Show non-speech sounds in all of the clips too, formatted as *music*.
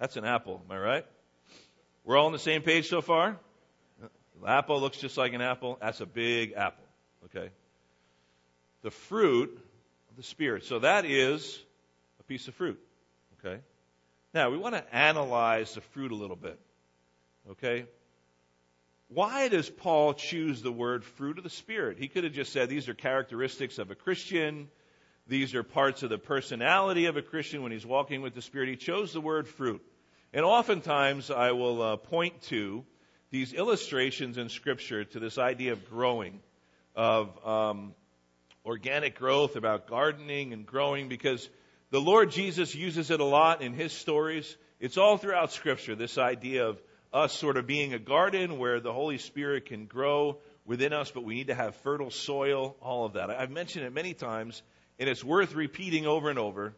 That's an apple, am I right? We're all on the same page so far? The apple looks just like an apple. That's a big apple. Okay? The fruit of the Spirit. So that is a piece of fruit. Okay? Now, we want to analyze the fruit a little bit. Okay? Why does Paul choose the word fruit of the Spirit? He could have just said these are characteristics of a Christian. These are parts of the personality of a Christian when he's walking with the Spirit. He chose the word fruit. And oftentimes I will uh, point to these illustrations in Scripture to this idea of growing, of um, organic growth, about gardening and growing, because the Lord Jesus uses it a lot in his stories. It's all throughout Scripture, this idea of us sort of being a garden where the Holy Spirit can grow within us, but we need to have fertile soil, all of that. I've mentioned it many times, and it's worth repeating over and over,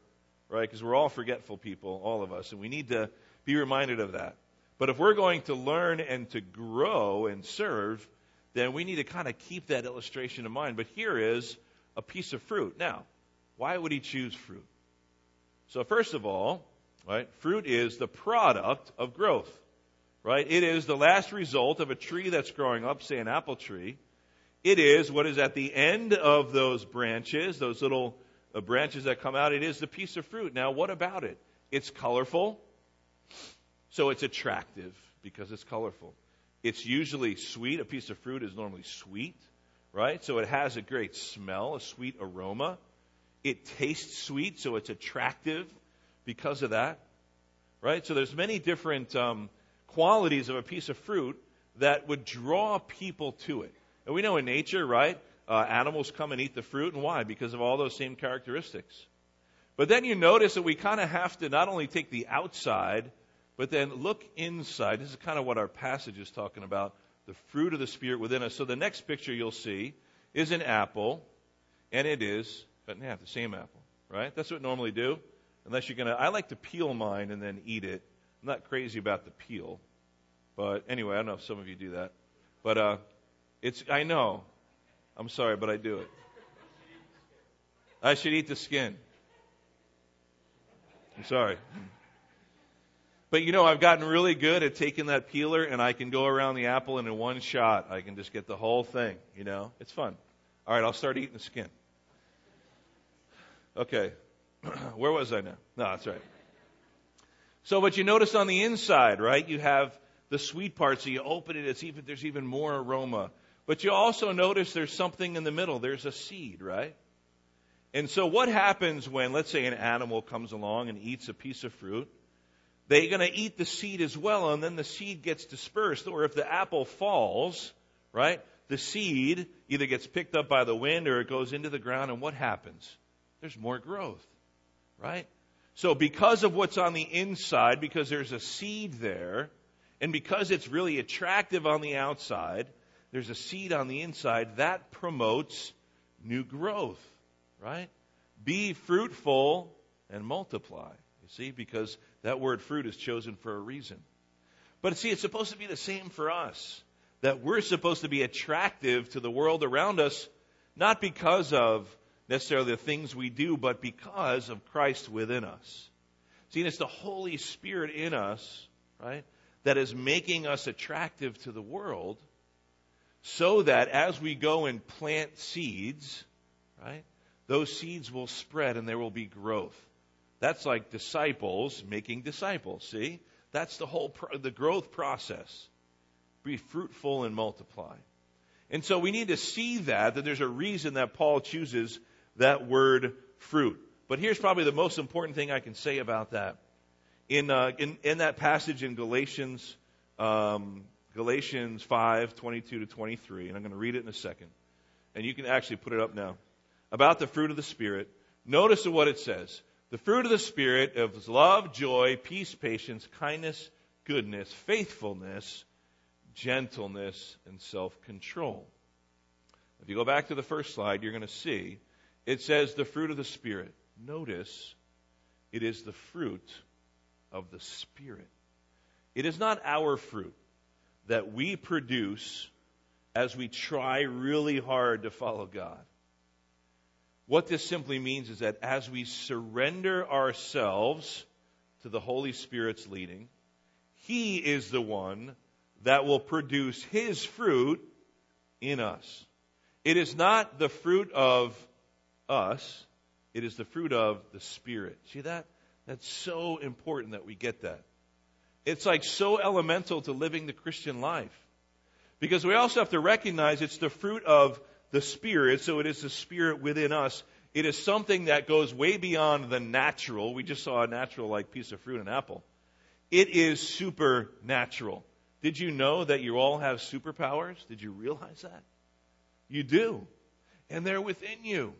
right? Because we're all forgetful people, all of us, and we need to be reminded of that. But if we're going to learn and to grow and serve, then we need to kind of keep that illustration in mind. But here is a piece of fruit. Now, why would he choose fruit? So first of all, right, fruit is the product of growth. Right? It is the last result of a tree that's growing up, say an apple tree. It is what is at the end of those branches, those little uh, branches that come out. It is the piece of fruit. Now, what about it? It's colorful. So it's attractive because it's colorful. It's usually sweet. A piece of fruit is normally sweet, right? So it has a great smell, a sweet aroma. It tastes sweet, so it's attractive because of that, right? So there's many different um, qualities of a piece of fruit that would draw people to it. And we know in nature, right? Uh, animals come and eat the fruit, and why? Because of all those same characteristics. But then you notice that we kind of have to not only take the outside but then look inside. This is kind of what our passage is talking about the fruit of the Spirit within us. So the next picture you'll see is an apple, and it is in half, the same apple, right? That's what normally do. Unless you're going to, I like to peel mine and then eat it. I'm not crazy about the peel. But anyway, I don't know if some of you do that. But uh, it's, I know. I'm sorry, but I do it. I should eat the skin. I'm sorry. But you know, I've gotten really good at taking that peeler and I can go around the apple and in one shot I can just get the whole thing, you know? It's fun. All right, I'll start eating the skin. Okay. *clears throat* Where was I now? No, that's right. So, but you notice on the inside, right? You have the sweet part, so you open it, it's even, there's even more aroma. But you also notice there's something in the middle. There's a seed, right? And so what happens when, let's say, an animal comes along and eats a piece of fruit? They're going to eat the seed as well, and then the seed gets dispersed. Or if the apple falls, right, the seed either gets picked up by the wind or it goes into the ground, and what happens? There's more growth, right? So because of what's on the inside, because there's a seed there, and because it's really attractive on the outside, there's a seed on the inside that promotes new growth, right? Be fruitful and multiply. You see, because that word fruit is chosen for a reason. But see, it's supposed to be the same for us. That we're supposed to be attractive to the world around us, not because of necessarily the things we do, but because of Christ within us. See, it's the Holy Spirit in us, right, that is making us attractive to the world so that as we go and plant seeds, right, those seeds will spread and there will be growth. That's like disciples making disciples. See? That's the whole, pro- the growth process. Be fruitful and multiply. And so we need to see that, that there's a reason that Paul chooses that word fruit. But here's probably the most important thing I can say about that. In, uh, in, in that passage in Galatians, um, Galatians 5, 22 to 23, and I'm going to read it in a second. And you can actually put it up now. About the fruit of the Spirit. Notice what it says. The fruit of the Spirit of love, joy, peace, patience, kindness, goodness, faithfulness, gentleness, and self control. If you go back to the first slide, you're going to see it says the fruit of the Spirit. Notice it is the fruit of the Spirit. It is not our fruit that we produce as we try really hard to follow God. What this simply means is that as we surrender ourselves to the Holy Spirit's leading. He is the one that will produce His fruit in us. It is not the fruit of us, it is the fruit of the Spirit. See that? That's so important that we get that. It's like so elemental to living the Christian life. Because we also have to recognize it's the fruit of the Spirit, so it is the Spirit within us. It is something that goes way beyond the natural. We just saw a natural like piece of fruit, an apple. It is supernatural. Did you know that you all have superpowers? Did you realize that? You do. And they're within you.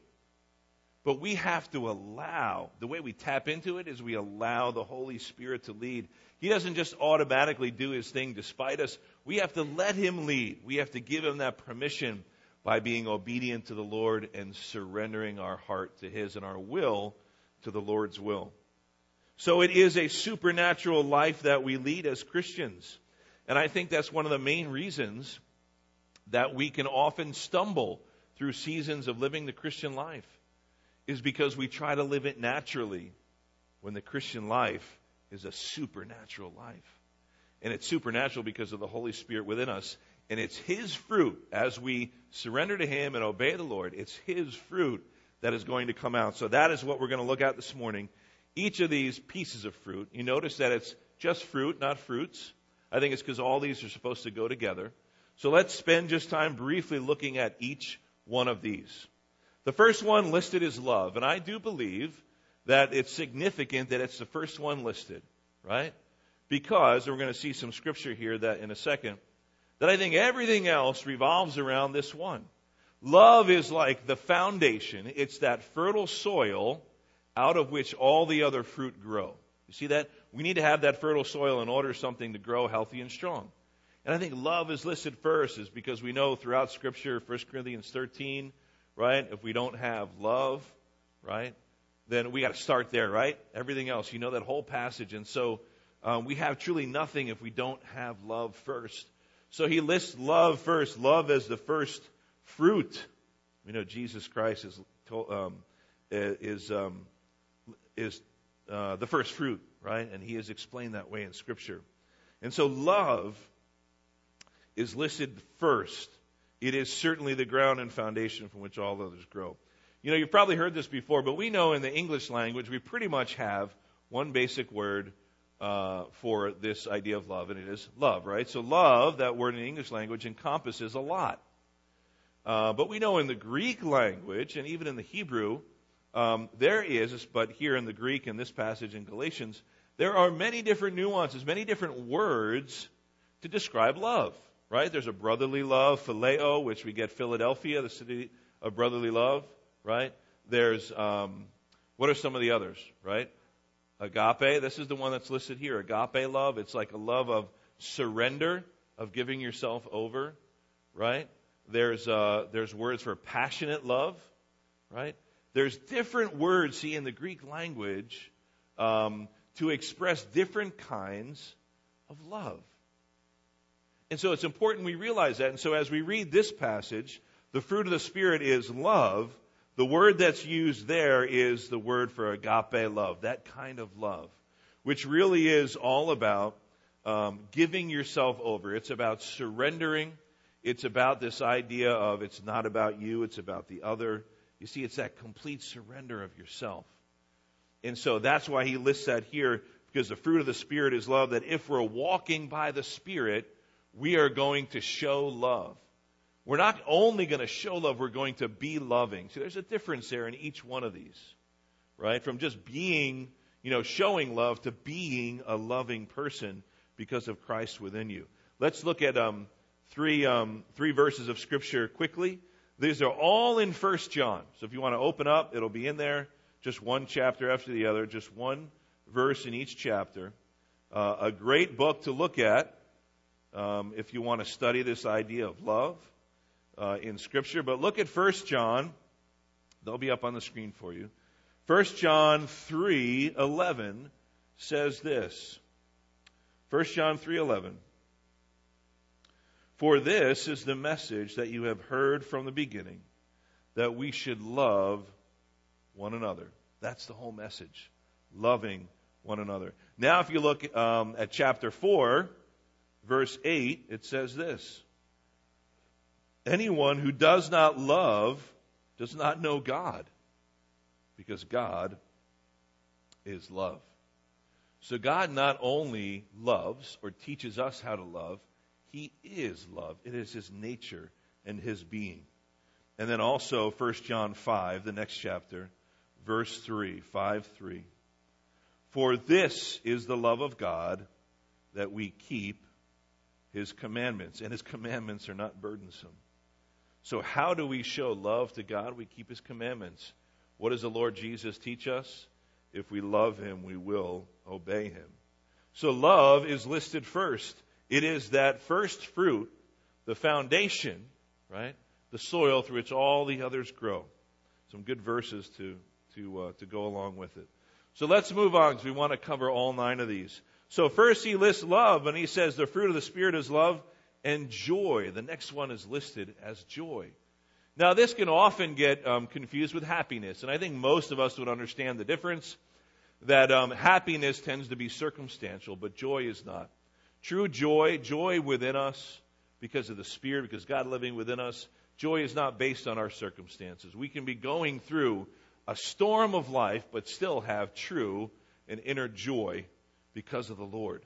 But we have to allow, the way we tap into it is we allow the Holy Spirit to lead. He doesn't just automatically do his thing despite us. We have to let him lead. We have to give him that permission by being obedient to the Lord and surrendering our heart to his and our will to the Lord's will. So it is a supernatural life that we lead as Christians. And I think that's one of the main reasons that we can often stumble through seasons of living the Christian life is because we try to live it naturally when the Christian life is a supernatural life. And it's supernatural because of the Holy Spirit within us. And it's His fruit as we surrender to Him and obey the Lord. It's His fruit that is going to come out. So that is what we're going to look at this morning. Each of these pieces of fruit, you notice that it's just fruit, not fruits. I think it's because all these are supposed to go together. So let's spend just time briefly looking at each one of these. The first one listed is love, and I do believe that it's significant that it's the first one listed, right? Because, we're going to see some scripture here that in a second, that I think everything else revolves around this one. Love is like the foundation. It's that fertile soil out of which all the other fruit grow. You see that? We need to have that fertile soil in order something to grow healthy and strong. And I think love is listed first is because we know throughout Scripture, 1 Corinthians 13, right? If we don't have love, right? Then we got to start there, right? Everything else, you know that whole passage. And so um, we have truly nothing if we don't have love first. So he lists love first, love as the first fruit. We know Jesus Christ is um, is um, is uh, the first fruit, right? And he is explained that way in Scripture. And so love is listed first. It is certainly the ground and foundation from which all others grow. You know, you've probably heard this before, but we know in the English language we pretty much have one basic word uh, for this idea of love, and it is love, right? So love, that word in the English language, encompasses a lot. Uh, but we know in the Greek language, and even in the Hebrew, um, there is, but here in the Greek in this passage in Galatians, there are many different nuances, many different words to describe love, right? There's a brotherly love, phileo, which we get Philadelphia, the city of brotherly love, right? There's, um, what are some of the others, right? Agape, this is the one that's listed here. Agape love, it's like a love of surrender, of giving yourself over, right? There's, uh, there's words for passionate love, right? There's different words, see, in the Greek language um, to express different kinds of love. And so it's important we realize that. And so as we read this passage, the fruit of the Spirit is love. The word that's used there is the word for agape love, that kind of love, which really is all about um, giving yourself over. It's about surrendering. It's about this idea of it's not about you, it's about the other. You see, it's that complete surrender of yourself. And so that's why he lists that here, because the fruit of the Spirit is love, that if we're walking by the Spirit, we are going to show love. We're not only going to show love, we're going to be loving. See, there's a difference there in each one of these, right? From just being, you know, showing love to being a loving person because of Christ within you. Let's look at um, three, um, three verses of Scripture quickly. These are all in First John. So if you want to open up, it'll be in there. Just one chapter after the other, just one verse in each chapter. Uh, a great book to look at um, if you want to study this idea of love uh, in Scripture. But look at First John. They'll be up on the screen for you. First John three eleven says this. First John three eleven. For this is the message that you have heard from the beginning, that we should love one another. That's the whole message. Loving one another. Now, if you look um, at chapter 4, verse 8, it says this Anyone who does not love does not know God, because God is love. So God not only loves or teaches us how to love, He is love. It is His nature and His being. And then also 1 John 5, the next chapter, verse 3, 5 3. For this is the love of God that we keep His commandments, and His commandments are not burdensome. So, how do we show love to God? We keep His commandments. What does the Lord Jesus teach us? If we love Him, we will obey Him. So, love is listed first. It is that first fruit, the foundation, right? The soil through which all the others grow. Some good verses to, to, uh, to go along with it. So let's move on because we want to cover all nine of these. So first he lists love and he says the fruit of the Spirit is love and joy. The next one is listed as joy. Now, this can often get um, confused with happiness, and I think most of us would understand the difference that um, happiness tends to be circumstantial, but joy is not. True joy, joy within us, because of the Spirit, because God living within us, joy is not based on our circumstances. We can be going through a storm of life, but still have true and inner joy because of the Lord.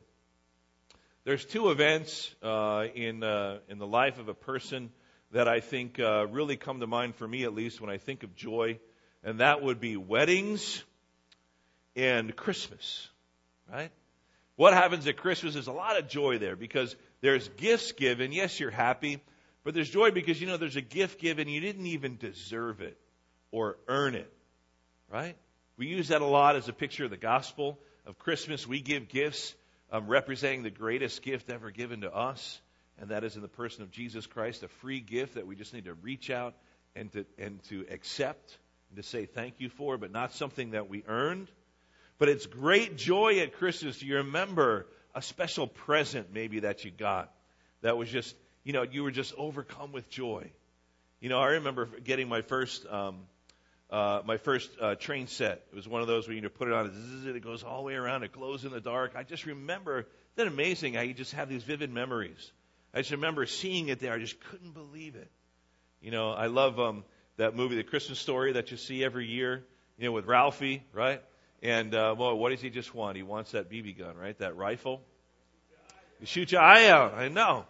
There's two events uh, in uh, in the life of a person that I think uh, really come to mind for me, at least when I think of joy, and that would be weddings and Christmas. Right? What happens at Christmas? There's a lot of joy there because there's gifts given. Yes, you're happy, but there's joy because you know there's a gift given. You didn't even deserve it or earn it. Right? We use that a lot as a picture of the gospel of Christmas. We give gifts um, representing the greatest gift ever given to us, and that is in the person of Jesus Christ, a free gift that we just need to reach out and to, and to accept and to say thank you for, but not something that we earned. But it's great joy at Christmas. You remember a special present maybe that you got that was just, you know, you were just overcome with joy? You know, I remember getting my first um, uh, my first uh, train set. It was one of those where you know, put it on, it goes all the way around, it glows in the dark. I just remember, that amazing you just have these vivid memories? I just remember seeing it there. I just couldn't believe it. You know, I love um, that movie, The Christmas Story, that you see every year, you know, with Ralphie, right? And, uh, well, what does he just want? He wants that BB gun, right? That rifle. You shoot your eye out. I know.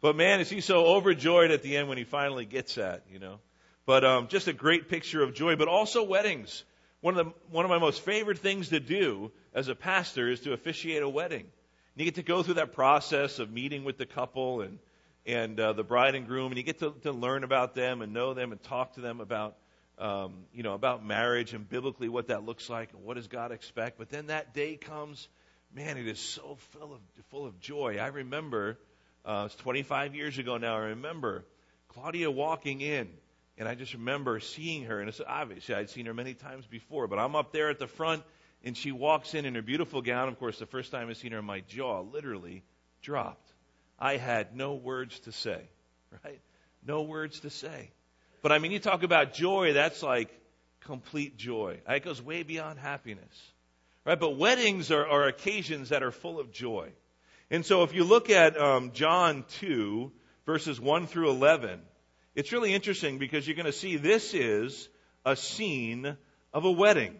But man, is he so overjoyed at the end when he finally gets that, you know? But um, just a great picture of joy, but also weddings. One of, the, one of my most favorite things to do as a pastor is to officiate a wedding. And you get to go through that process of meeting with the couple and, and uh, the bride and groom, and you get to, to learn about them and know them and talk to them about, um, you know, about marriage and biblically what that looks like and what does God expect. But then that day comes, man, it is so full of, full of joy. I remember, uh, it's 25 years ago now, I remember Claudia walking in and I just remember seeing her, and it's obviously I'd seen her many times before, but I'm up there at the front, and she walks in in her beautiful gown. Of course, the first time I seen her, my jaw literally dropped. I had no words to say, *laughs* right? No words to say. But I mean, you talk about joy, that's like complete joy. It goes way beyond happiness, right? But weddings are, are occasions that are full of joy. And so if you look at um, John 2, verses 1 through 11, it's really interesting because you're going to see this is a scene of a wedding.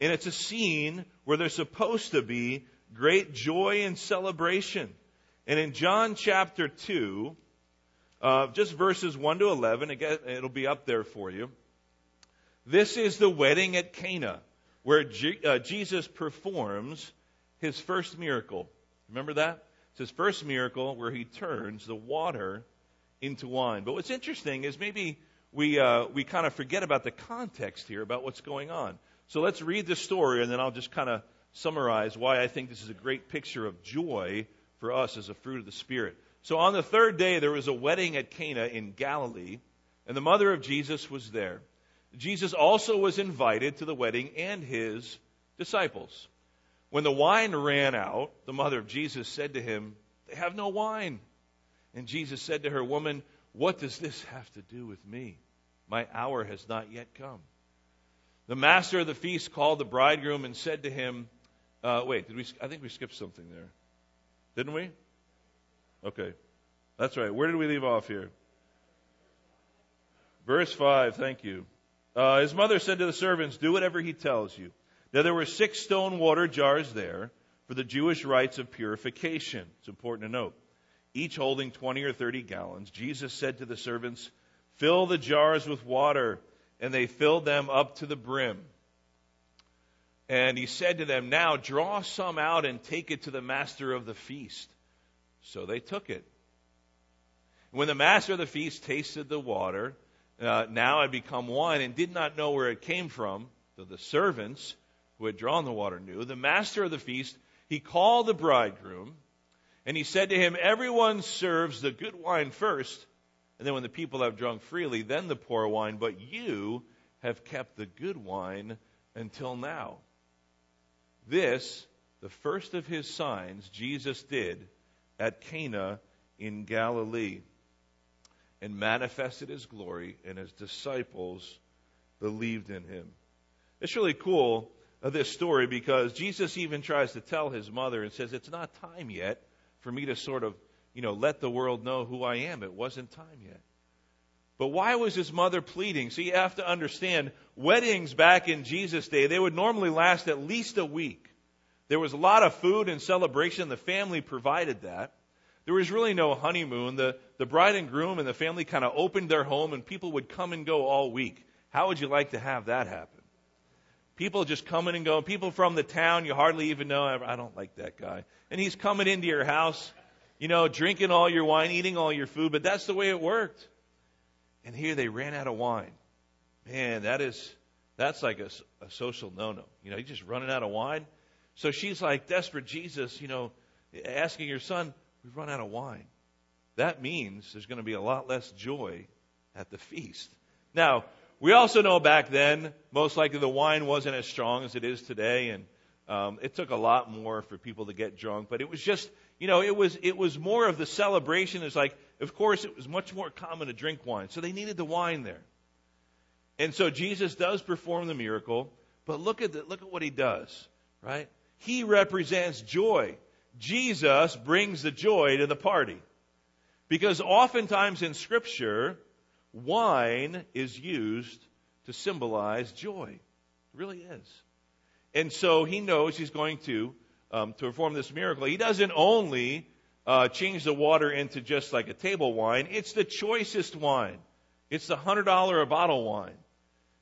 And it's a scene where there's supposed to be great joy and celebration. And in John chapter 2, uh, just verses 1 to 11, again, it'll be up there for you. This is the wedding at Cana, where G- uh, Jesus performs his first miracle. Remember that? It's his first miracle where he turns the water into wine. But what's interesting is maybe we, uh, we kind of forget about the context here about what's going on. So let's read the story, and then I'll just kind of summarize why I think this is a great picture of joy for us as a fruit of the Spirit. So on the third day, there was a wedding at Cana in Galilee, and the mother of Jesus was there. Jesus also was invited to the wedding and his disciples. When the wine ran out, the mother of Jesus said to him, They have no wine. And Jesus said to her, Woman, what does this have to do with me? My hour has not yet come. The master of the feast called the bridegroom and said to him, Uh, wait, did we? I think we skipped something there, didn't we? Okay, that's right. Where did we leave off here? Verse five. Thank you. Uh, his mother said to the servants, "Do whatever he tells you." Now there were six stone water jars there for the Jewish rites of purification. It's important to note. Each holding 20 or 30 gallons. Jesus said to the servants, Fill the jars with water. And they filled them up to the brim. And he said to them, Now draw some out and take it to the master of the feast. So they took it. When the master of the feast tasted the water, uh, now had become wine and did not know where it came from, though the servants who had drawn the water knew, the master of the feast, he called the bridegroom and he said to him, Everyone serves the good wine first, and then when the people have drunk freely, then the poor wine, but you have kept the good wine until now. This, the first of his signs, Jesus did at Cana in Galilee and manifested his glory, and his disciples believed in him. It's really cool, uh, this story, because Jesus even tries to tell his mother and says, It's not time yet for me to sort of, you know, let the world know who I am. It wasn't time yet. But why was his mother pleading? So you have to understand, weddings back in Jesus' day, they would normally last at least a week. There was a lot of food and celebration. The family provided that. There was really no honeymoon. The, the bride and groom and the family kind of opened their home and people would come and go all week. How would you like to have that happen? People just coming and going. People from the town you hardly even know. I don't like that guy. And he's coming into your house, you know, drinking all your wine, eating all your food, but that's the way it worked. And here they ran out of wine. Man, that is, that's like a, a social no-no. You know, you're just running out of wine. So she's like desperate Jesus, you know, asking her son, we've run out of wine. That means there's going to be a lot less joy at the feast. Now, we also know back then, most likely the wine wasn't as strong as it is today, and um, it took a lot more for people to get drunk. But it was just, you know, it was it was more of the celebration. It's like, of course, it was much more common to drink wine, so they needed the wine there. And so Jesus does perform the miracle, but look at the, look at what he does, right? He represents joy. Jesus brings the joy to the party. Because oftentimes in Scripture, wine is used to symbolize joy. It really is. And so he knows he's going to, um, to perform this miracle. He doesn't only uh, change the water into just like a table wine, it's the choicest wine. It's the $100 a bottle wine,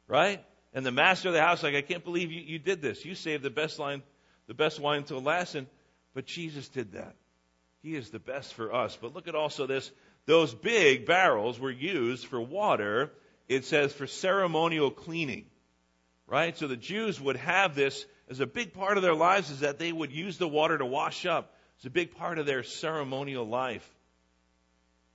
right? And the master of the house, like, I can't believe you, you did this. You saved the best line the best wine until last. And, but Jesus did that. He is the best for us. But look at also this. Those big barrels were used for water. It says for ceremonial cleaning. Right? So the Jews would have this as a big part of their lives is that they would use the water to wash up. It's a big part of their ceremonial life.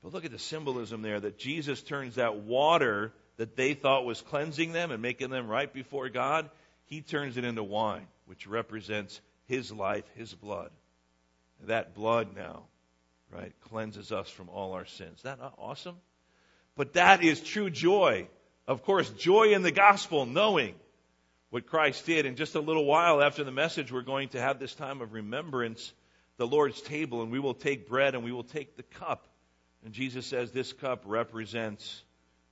But look at the symbolism there that Jesus turns that water that they thought was cleansing them and making them right before God, he turns it into wine which represents his life, his blood. That blood now, right, cleanses us from all our sins. Isn't that awesome? But that is true joy. Of course, joy in the gospel, knowing what Christ did. In just a little while after the message, we're going to have this time of remembrance, the Lord's table, and we will take bread and we will take the cup. And Jesus says, This cup represents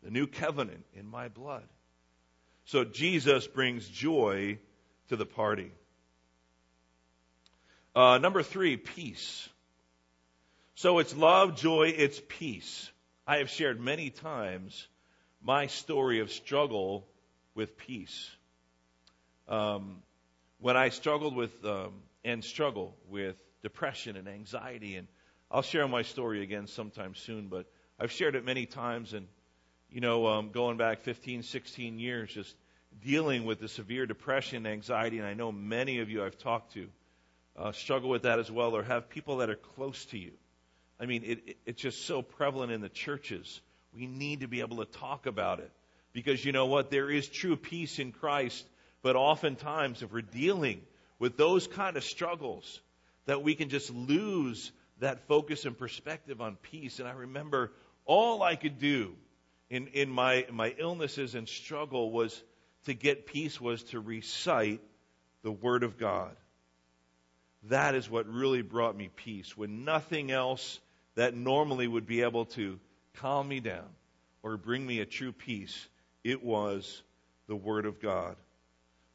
the new covenant in my blood. So Jesus brings joy to the party. Uh, number three, peace. So it's love, joy, it's peace. I have shared many times my story of struggle with peace. Um, when I struggled with um, and struggle with depression and anxiety, and I'll share my story again sometime soon, but I've shared it many times, and you know, um, going back 15, 16 years, just dealing with the severe depression, and anxiety, and I know many of you I've talked to uh, struggle with that as well, or have people that are close to you. I mean, it, it, it's just so prevalent in the churches. We need to be able to talk about it because you know what? There is true peace in Christ, but oftentimes if we're dealing with those kind of struggles, that we can just lose that focus and perspective on peace. And I remember all I could do in, in my, my illnesses and struggle was to get peace was to recite the Word of God. that is what really brought me peace. When nothing else that normally would be able to calm me down or bring me a true peace, it was the Word of God.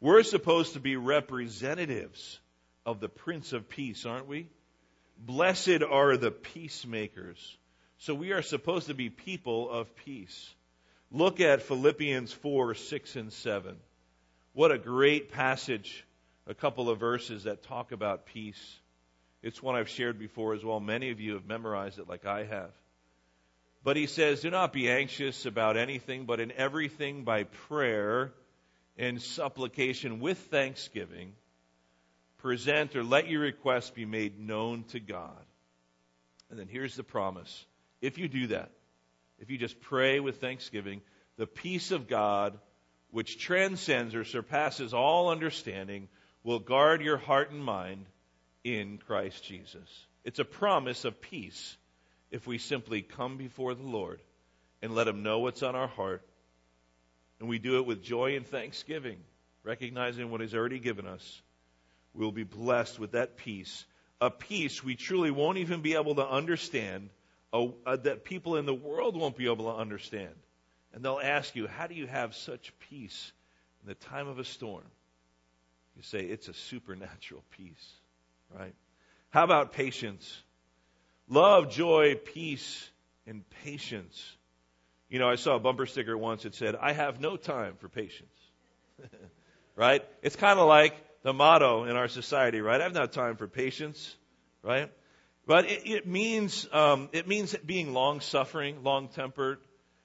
We're supposed to be representatives of the Prince of Peace, aren't we? Blessed are the peacemakers. So we are supposed to be people of peace. Look at Philippians 4, 6, and 7. What a great passage. A couple of verses that talk about peace. It's one I've shared before as well. Many of you have memorized it like I have. But he says, Do not be anxious about anything, but in everything by prayer and supplication with thanksgiving, present or let your requests be made known to God. And then here's the promise. If you do that, if you just pray with thanksgiving, the peace of God, which transcends or surpasses all understanding, will guard your heart and mind in Christ Jesus. It's a promise of peace if we simply come before the Lord and let Him know what's on our heart. And we do it with joy and thanksgiving, recognizing what He's already given us. We'll be blessed with that peace. A peace we truly won't even be able to understand, a, a, that people in the world won't be able to understand. And they'll ask you, How do you have such peace in the time of a storm? You say, It's a supernatural peace, right? How about patience? Love, joy, peace, and patience. You know, I saw a bumper sticker once that said, I have no time for patience. *laughs* right? It's kind of like the motto in our society, right? I have no time for patience, right? But it, it means um, it means being long suffering, long tempered.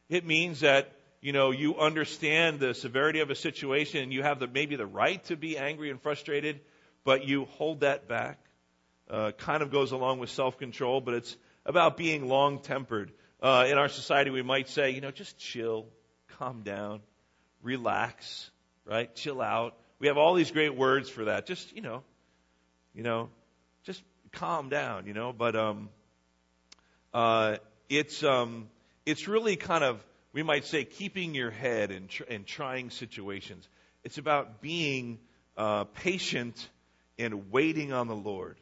It means that you know you understand the severity of a situation and you have the maybe the right to be angry and frustrated, but you hold that back. Uh, kind of goes along with self control, but it's about being long tempered. Uh, in our society, we might say, you know, just chill, calm down, relax, right? Chill out. We have all these great words for that. Just, you know, you know, just calm down, you know. But um, uh, it's um, it's really kind of we might say keeping your head in, tr- in trying situations. It's about being uh, patient and waiting on the Lord.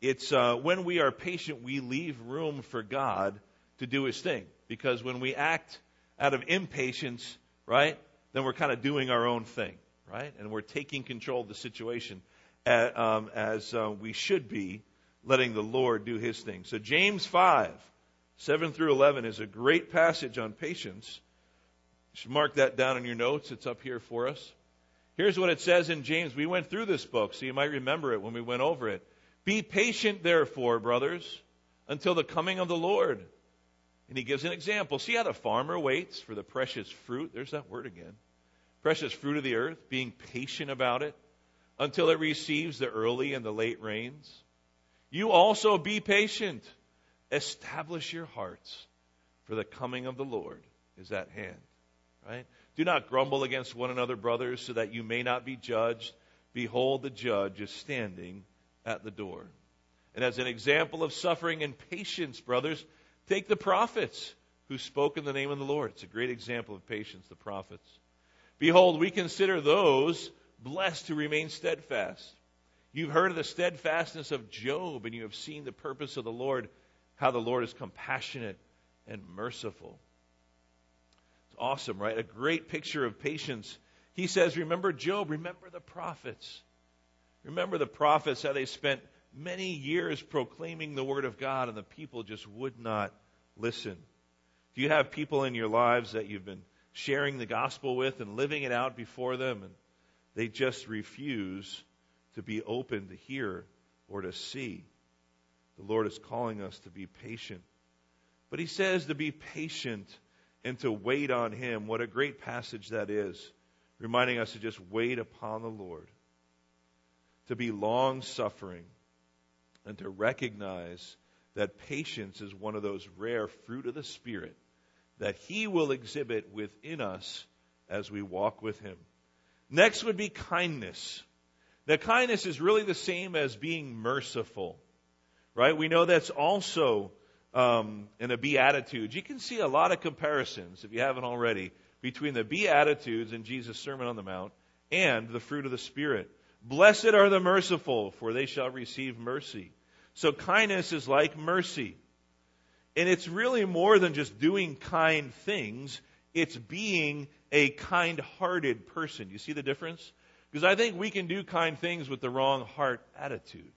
It's uh, when we are patient, we leave room for God to do His thing. Because when we act out of impatience, right, then we're kind of doing our own thing, right, and we're taking control of the situation at, um, as uh, we should be letting the Lord do his thing. So James 5, 7 through 11 is a great passage on patience. You should mark that down in your notes. It's up here for us. Here's what it says in James. We went through this book, so you might remember it when we went over it. Be patient, therefore, brothers, until the coming of the Lord. And he gives an example. See how the farmer waits for the precious fruit? There's that word again. Precious fruit of the earth, being patient about it until it receives the early and the late rains. You also be patient. Establish your hearts, for the coming of the Lord is at hand. Right? Do not grumble against one another, brothers, so that you may not be judged. Behold, the judge is standing at the door. And as an example of suffering and patience, brothers, take the prophets who spoke in the name of the Lord. It's a great example of patience, the prophets. Behold, we consider those blessed who remain steadfast. You've heard of the steadfastness of Job, and you have seen the purpose of the Lord, how the Lord is compassionate and merciful. Awesome, right? A great picture of patience. He says, Remember Job, remember the prophets. Remember the prophets, how they spent many years proclaiming the word of God, and the people just would not listen. Do you have people in your lives that you've been sharing the gospel with and living it out before them, and they just refuse to be open to hear or to see. The Lord is calling us to be patient. But He says to be patient and to wait on Him. What a great passage that is, reminding us to just wait upon the Lord, to be long suffering, and to recognize that patience is one of those rare fruit of the Spirit that He will exhibit within us as we walk with Him. Next would be kindness. Now, kindness is really the same as being merciful, right? We know that's also um, in a beatitude. You can see a lot of comparisons, if you haven't already, between the beatitudes in Jesus' Sermon on the Mount and the fruit of the Spirit. Blessed are the merciful, for they shall receive mercy. So kindness is like mercy. And it's really more than just doing kind things. It's being a kind hearted person. You see the difference? Because I think we can do kind things with the wrong heart attitude.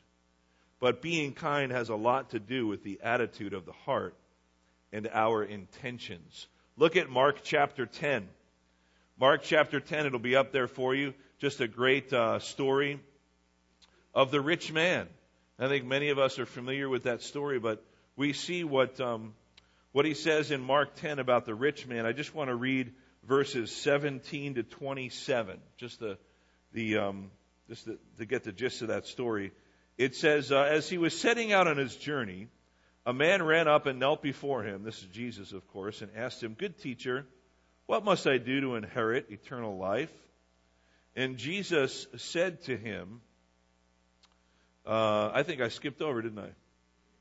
But being kind has a lot to do with the attitude of the heart and our intentions. Look at Mark chapter 10. Mark chapter 10, it'll be up there for you. Just a great uh, story of the rich man. I think many of us are familiar with that story, but we see what, um, what he says in Mark 10 about the rich man. I just want to read verses 17 to 27, just the, the, um, just the, to get the gist of that story. It says, uh, as he was setting out on his journey, a man ran up and knelt before him. This is Jesus, of course, and asked him, Good teacher, what must I do to inherit eternal life? And Jesus said to him, uh, I think I skipped over, didn't I?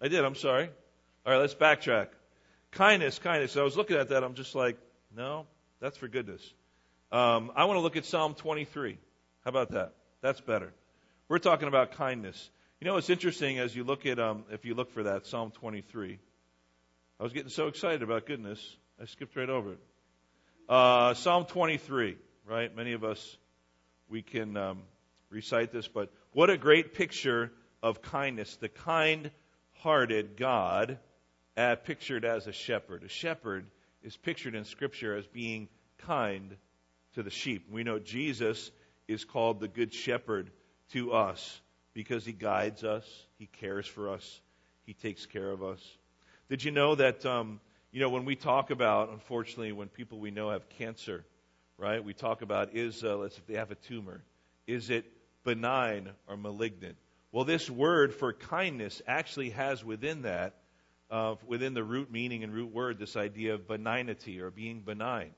I did, I'm sorry. All right, let's backtrack. Kindness, kindness. I was looking at that, I'm just like, no, that's for goodness. Um, I want to look at Psalm 23. How about that? That's better. We're talking about kindness. You know, it's interesting as you look at, um, if you look for that, Psalm 23. I was getting so excited about goodness, I skipped right over it. Uh, Psalm 23, right? Many of us, we can um, recite this, but what a great picture of kindness. The kind hearted God, uh, pictured as a shepherd. A shepherd is pictured in Scripture as being kind to the sheep. We know Jesus is called the Good Shepherd to us because he guides us, he cares for us, he takes care of us. Did you know that um, you know, when we talk about, unfortunately, when people we know have cancer, right? We talk about is, uh, let's if they have a tumor, is it benign or malignant? Well, this word for kindness actually has within that, uh, within the root meaning and root word, this idea of benignity or being benign.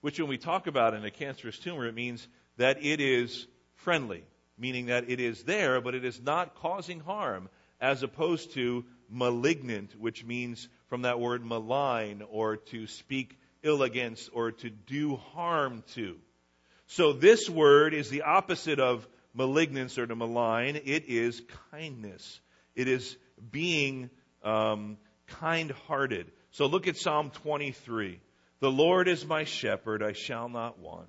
Which, when we talk about in a cancerous tumor, it means that it is friendly, meaning that it is there, but it is not causing harm, as opposed to malignant, which means from that word malign or to speak ill against or to do harm to. So this word is the opposite of malignance or to malign. It is kindness. It is being um, kind-hearted. So look at Psalm 23. The Lord is my shepherd; I shall not want.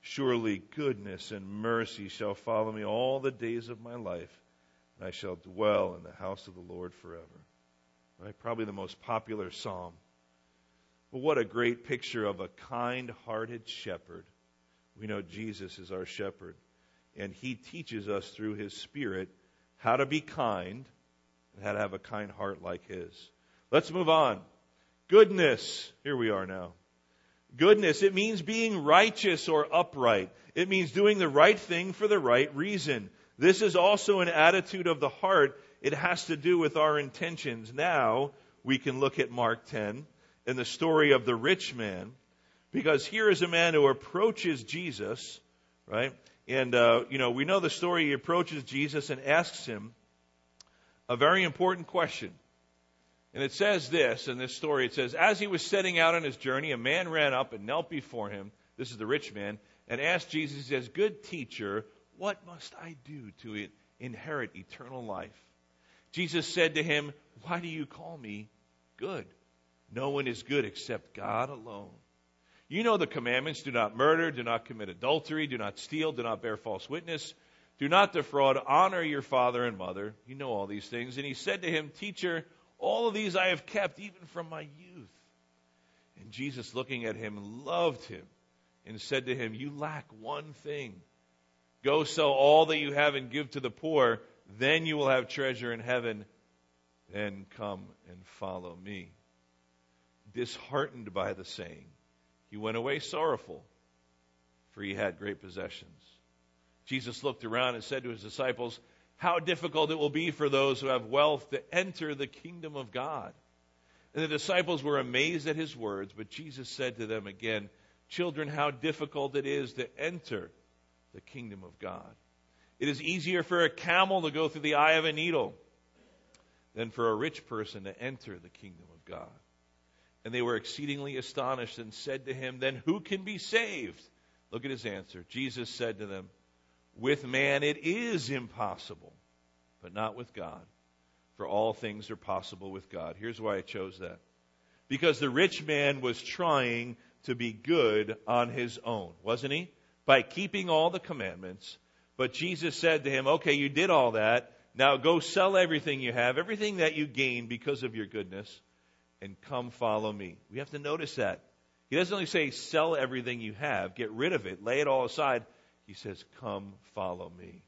Surely goodness and mercy shall follow me all the days of my life, and I shall dwell in the house of the Lord forever. Right? Probably the most popular psalm but what a great picture of a kind hearted shepherd. We know Jesus is our shepherd, and he teaches us through his Spirit how to be kind and how to have a kind heart like his. Let's move on. Goodness. Here we are now. Goodness, it means being righteous or upright. It means doing the right thing for the right reason. This is also an attitude of the heart. It has to do with our intentions. Now we can look at Mark 10 and the story of the rich man, because here is a man who approaches Jesus, right? And, uh, you know, we know the story. He approaches Jesus and asks him a very important question. And it says this in this story it says, As he was setting out on his journey, a man ran up and knelt before him. This is the rich man, and asked Jesus, he says, Good teacher, what must I do to inherit eternal life? Jesus said to him, Why do you call me good? No one is good except God alone. You know the commandments do not murder, do not commit adultery, do not steal, do not bear false witness, do not defraud, honor your father and mother. You know all these things. And he said to him, Teacher, all of these I have kept even from my youth. And Jesus, looking at him, loved him and said to him, You lack one thing. Go sell all that you have and give to the poor, then you will have treasure in heaven. Then come and follow me disheartened by the saying. He went away sorrowful, for he had great possessions. Jesus looked around and said to his disciples, how difficult it will be for those who have wealth to enter the kingdom of God. And the disciples were amazed at his words, but Jesus said to them again, Children, how difficult it is to enter the kingdom of God. It is easier for a camel to go through the eye of a needle than for a rich person to enter the kingdom of God. And they were exceedingly astonished and said to him, Then who can be saved? Look at his answer. Jesus said to them, With man it is impossible, but not with God. For all things are possible with God. Here's why I chose that. Because the rich man was trying to be good on his own, wasn't he? By keeping all the commandments. But Jesus said to him, Okay, you did all that. Now go sell everything you have, everything that you gain because of your goodness, and come follow me. We have to notice that. He doesn't only say, sell everything you have, get rid of it, lay it all aside. He says, come follow me.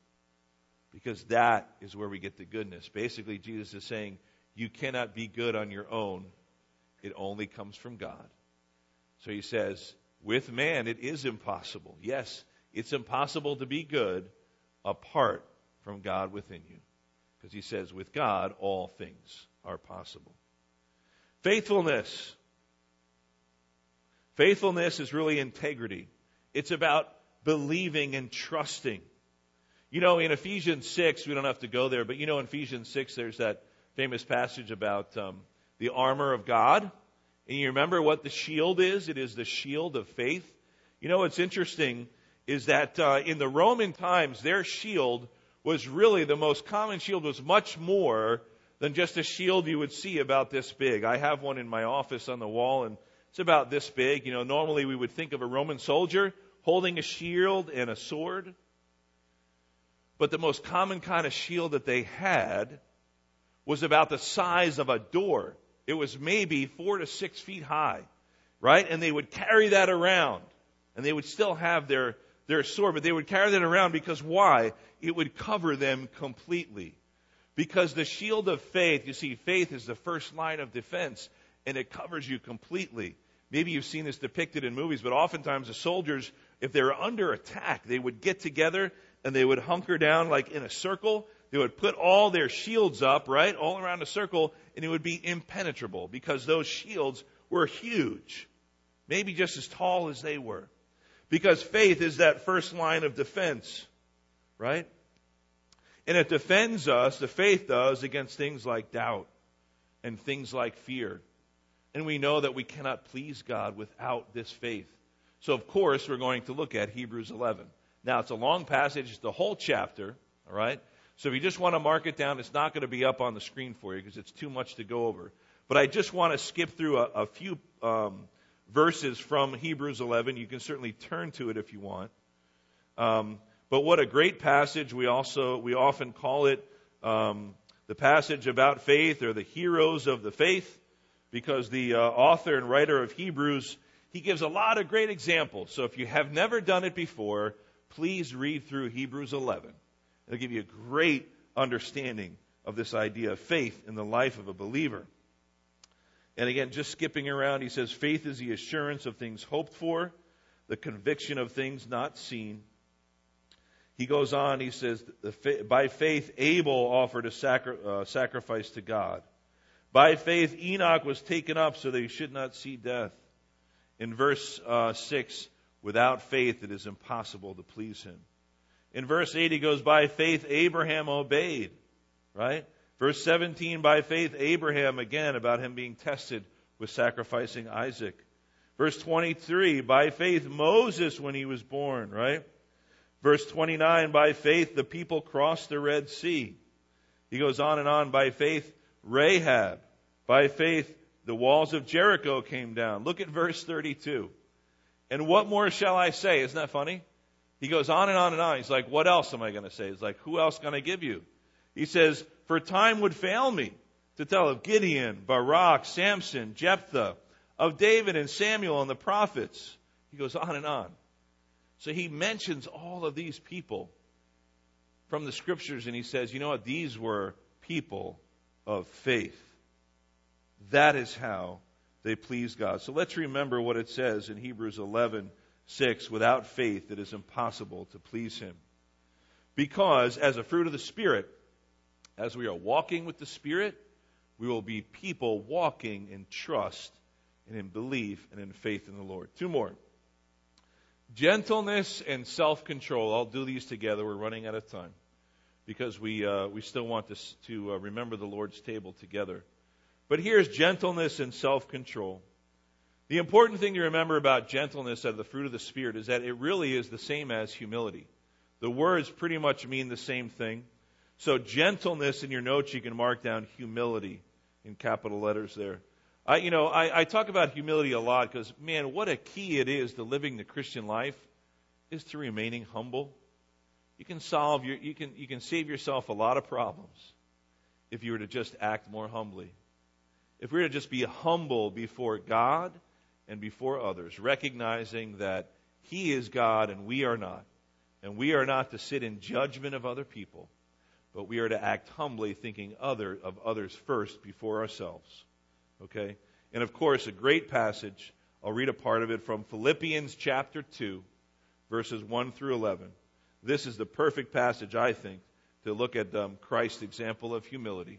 Because that is where we get the goodness. Basically, Jesus is saying, you cannot be good on your own. It only comes from God. So he says, with man, it is impossible. Yes, it's impossible to be good apart from God within you. Because he says, with God, all things are possible. Faithfulness. Faithfulness is really integrity. It's about believing and trusting. You know, in Ephesians 6, we don't have to go there, but you know, in Ephesians 6, there's that famous passage about um, the armor of God. And you remember what the shield is? It is the shield of faith. You know, what's interesting is that uh, in the Roman times, their shield was really the most common shield was much more than just a shield you would see about this big. I have one in my office on the wall and it's about this big. You know, normally we would think of a Roman soldier holding a shield and a sword. But the most common kind of shield that they had was about the size of a door. It was maybe four to six feet high, right? And they would carry that around. And they would still have their, their sword, but they would carry that around because why? It would cover them completely. Because the shield of faith, you see, faith is the first line of defense and it covers you completely. Maybe you've seen this depicted in movies, but oftentimes the soldiers, if they were under attack, they would get together and they would hunker down like in a circle. They would put all their shields up, right, all around a circle, and it would be impenetrable because those shields were huge. Maybe just as tall as they were. Because faith is that first line of defense, right? And it defends us, the faith does, against things like doubt and things like fear. And we know that we cannot please God without this faith. So, of course, we're going to look at Hebrews 11. Now, it's a long passage, it's the whole chapter, all right? So, if you just want to mark it down, it's not going to be up on the screen for you because it's too much to go over. But I just want to skip through a, a few um, verses from Hebrews 11. You can certainly turn to it if you want. Um, but what a great passage! We also we often call it um, the passage about faith or the heroes of the faith because the uh, author and writer of Hebrews, he gives a lot of great examples. So if you have never done it before, please read through Hebrews 11. It'll give you a great understanding of this idea of faith in the life of a believer. And again, just skipping around, he says, faith is the assurance of things hoped for, the conviction of things not seen. He goes on, he says, by faith, Abel offered a sacri- uh, sacrifice to God. By faith, Enoch was taken up so that he should not see death. In verse uh, 6, without faith it is impossible to please him. In verse 8, he goes, By faith, Abraham obeyed. Right? Verse 17, by faith, Abraham, again, about him being tested with sacrificing Isaac. Verse 23, by faith, Moses, when he was born, right? Verse 29, by faith, the people crossed the Red Sea. He goes on and on, by faith, Rahab. By faith, the walls of Jericho came down. Look at verse 32. And what more shall I say? Isn't that funny? He goes on and on and on. He's like, what else am I going to say? He's like, who else can I give you? He says, for time would fail me to tell of Gideon, Barak, Samson, Jephthah, of David and Samuel and the prophets. He goes on and on. So he mentions all of these people from the scriptures and he says, you know what? These were people of faith. That is how they please God. So let's remember what it says in Hebrews 11, 6. Without faith, it is impossible to please Him. Because, as a fruit of the Spirit, As we are walking with the Spirit, we will be people walking in trust and in belief and in faith in the Lord. Two more. Gentleness and self control. I'll do these together. We're running out of time because we, uh, we still want this to uh, remember the Lord's table together. But here's gentleness and self control. The important thing to remember about gentleness as the fruit of the Spirit is that it really is the same as humility. The words pretty much mean the same thing. So, gentleness in your notes, you can mark down humility in capital letters there. I, you know, I, I talk about humility a lot because, man, what a key it is to living the Christian life is to remaining humble. You can solve your, you can, you can save yourself a lot of problems if you were to just act more humbly. If we were to just be humble before God and before others, recognizing that He is God and we are not, and we are not to sit in judgment of other people, but we are to act humbly, thinking other of others first before ourselves. Okay? And of course, a great passage. I'll read a part of it from Philippians chapter 2, verses 1 through 11. This is the perfect passage, I think, to look at um, Christ's example of humility.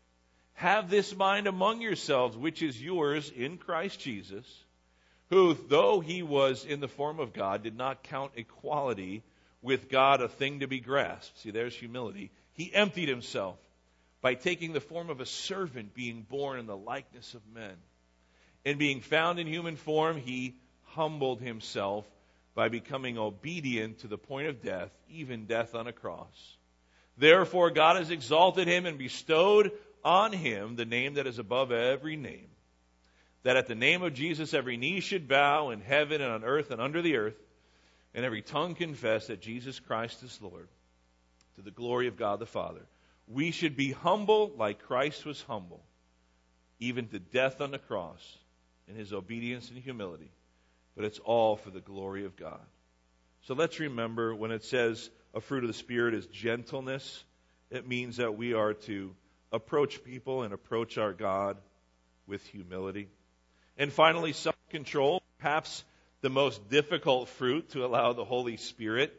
Have this mind among yourselves, which is yours in Christ Jesus, who, though he was in the form of God, did not count equality with God a thing to be grasped. See, there's humility. He emptied himself by taking the form of a servant, being born in the likeness of men. And being found in human form, he humbled himself by becoming obedient to the point of death, even death on a cross. Therefore, God has exalted him and bestowed on him the name that is above every name. That at the name of Jesus every knee should bow in heaven and on earth and under the earth, and every tongue confess that Jesus Christ is Lord, to the glory of God the Father. We should be humble like Christ was humble, even to death on the cross in his obedience and humility. But it's all for the glory of God. So let's remember when it says a fruit of the Spirit is gentleness, it means that we are to approach people and approach our God with humility. And finally, self control, perhaps the most difficult fruit to allow the Holy Spirit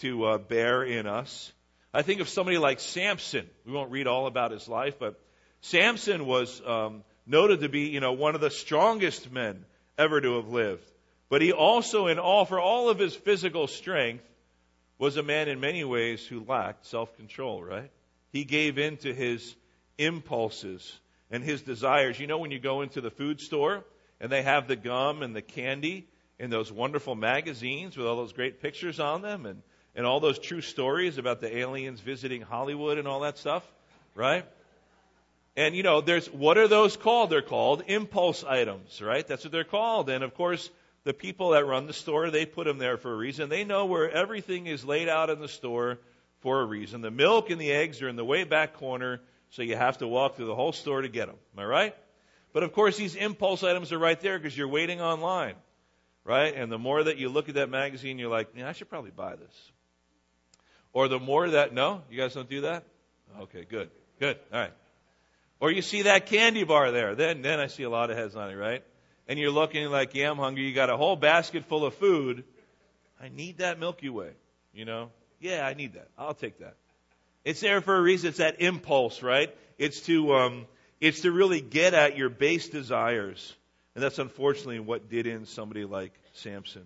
to uh, bear in us. I think of somebody like Samson. We won't read all about his life, but Samson was um, noted to be, you know, one of the strongest men ever to have lived. But he also, in all, for all of his physical strength, was a man in many ways who lacked self-control, right? He gave in to his impulses and his desires. You know, when you go into the food store and they have the gum and the candy and those wonderful magazines with all those great pictures on them and and all those true stories about the aliens visiting Hollywood and all that stuff, right? And you know, there's what are those called? They're called impulse items, right? That's what they're called. And of course, the people that run the store, they put them there for a reason. They know where everything is laid out in the store for a reason. The milk and the eggs are in the way back corner, so you have to walk through the whole store to get them. Am I right? But of course, these impulse items are right there because you're waiting online, right? And the more that you look at that magazine, you're like, yeah, I should probably buy this. Or the more that, no? You guys don't do that? Okay, good. Good. All right. Or you see that candy bar there. Then, then I see a lot of heads on it, right? And you're looking like, yeah, I'm hungry. You got a whole basket full of food. I need that Milky Way. You know? Yeah, I need that. I'll take that. It's there for a reason. It's that impulse, right? It's to, um, it's to really get at your base desires. And that's unfortunately what did in somebody like Samson.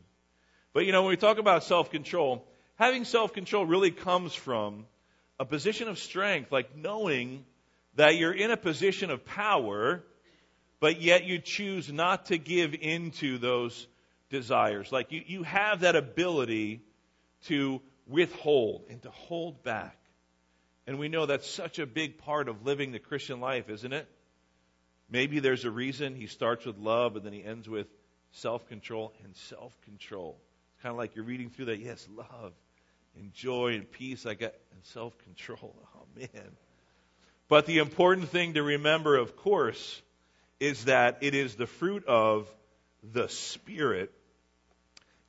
But you know, when we talk about self-control, having self control really comes from a position of strength, like knowing that you're in a position of power, but yet you choose not to give into those desires. Like you, you have that ability to withhold and to hold back. And we know that's such a big part of living the Christian life, isn't it? Maybe there's a reason he starts with love and then he ends with self control and self control. It's kind of like you're reading through that, yes, love and joy and peace I got and self control. *laughs* Oh man. But the important thing to remember, of course, is that it is the fruit of the Spirit,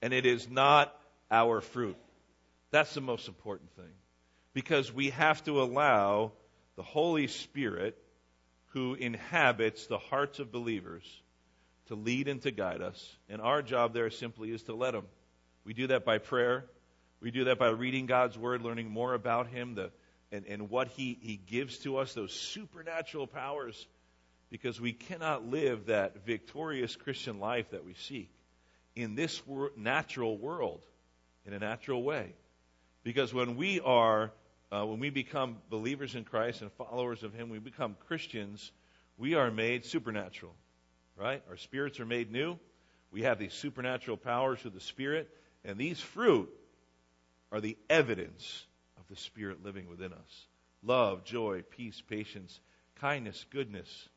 and it is not our fruit. That's the most important thing. Because we have to allow the Holy Spirit, who inhabits the hearts of believers, to lead and to guide us. And our job there simply is to let Him. We do that by prayer. We do that by reading God's Word, learning more about Him, the, and, and what he, he gives to us, those supernatural powers, because we cannot live that victorious Christian life that we seek in this natural world, in a natural way. Because when we are, uh, when we become believers in Christ and followers of Him, we become Christians, we are made supernatural, right? Our spirits are made new. We have these supernatural powers through the Spirit, and these fruit are the evidence of the Spirit living within us love, joy, peace, patience, kindness, goodness,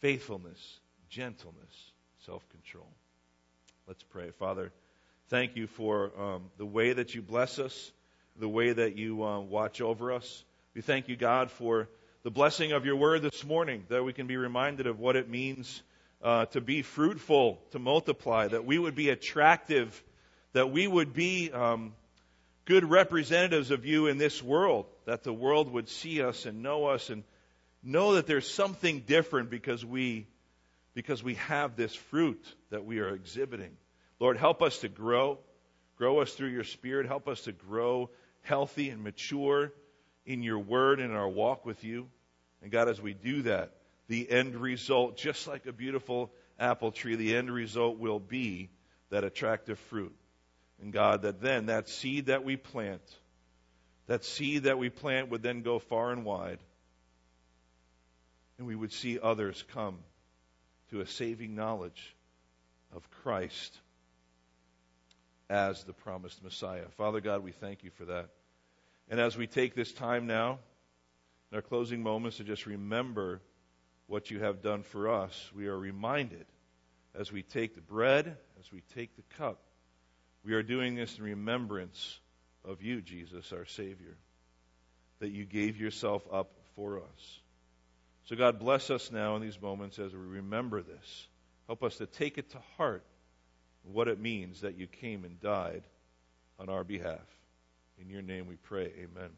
faithfulness, gentleness, self control. Let's pray. Father, thank you for um, the way that you bless us, the way that you uh, watch over us. We thank you, God, for the blessing of your word this morning, that we can be reminded of what it means uh, to be fruitful, to multiply, that we would be attractive, that we would be um, good representatives of you in this world, that the world would see us and know us and know that there's something different because we because we have this fruit that we are exhibiting. Lord, help us to grow. Grow us through your spirit. Help us to grow healthy and mature in your word and in our walk with you. And God, as we do that, the end result, just like a beautiful apple tree, the end result will be that attractive fruit. And God, that then that seed that we plant, that seed that we plant would then go far and wide. And we would see others come to a saving knowledge of Christ as the promised Messiah. Father God, we thank you for that. And as we take this time now, in our closing moments, to just remember what you have done for us, we are reminded as we take the bread, as we take the cup, we are doing this in remembrance of you, Jesus, our Savior, that you gave yourself up for us. So, God, bless us now in these moments as we remember this. Help us to take it to heart what it means that you came and died on our behalf. In your name we pray. Amen.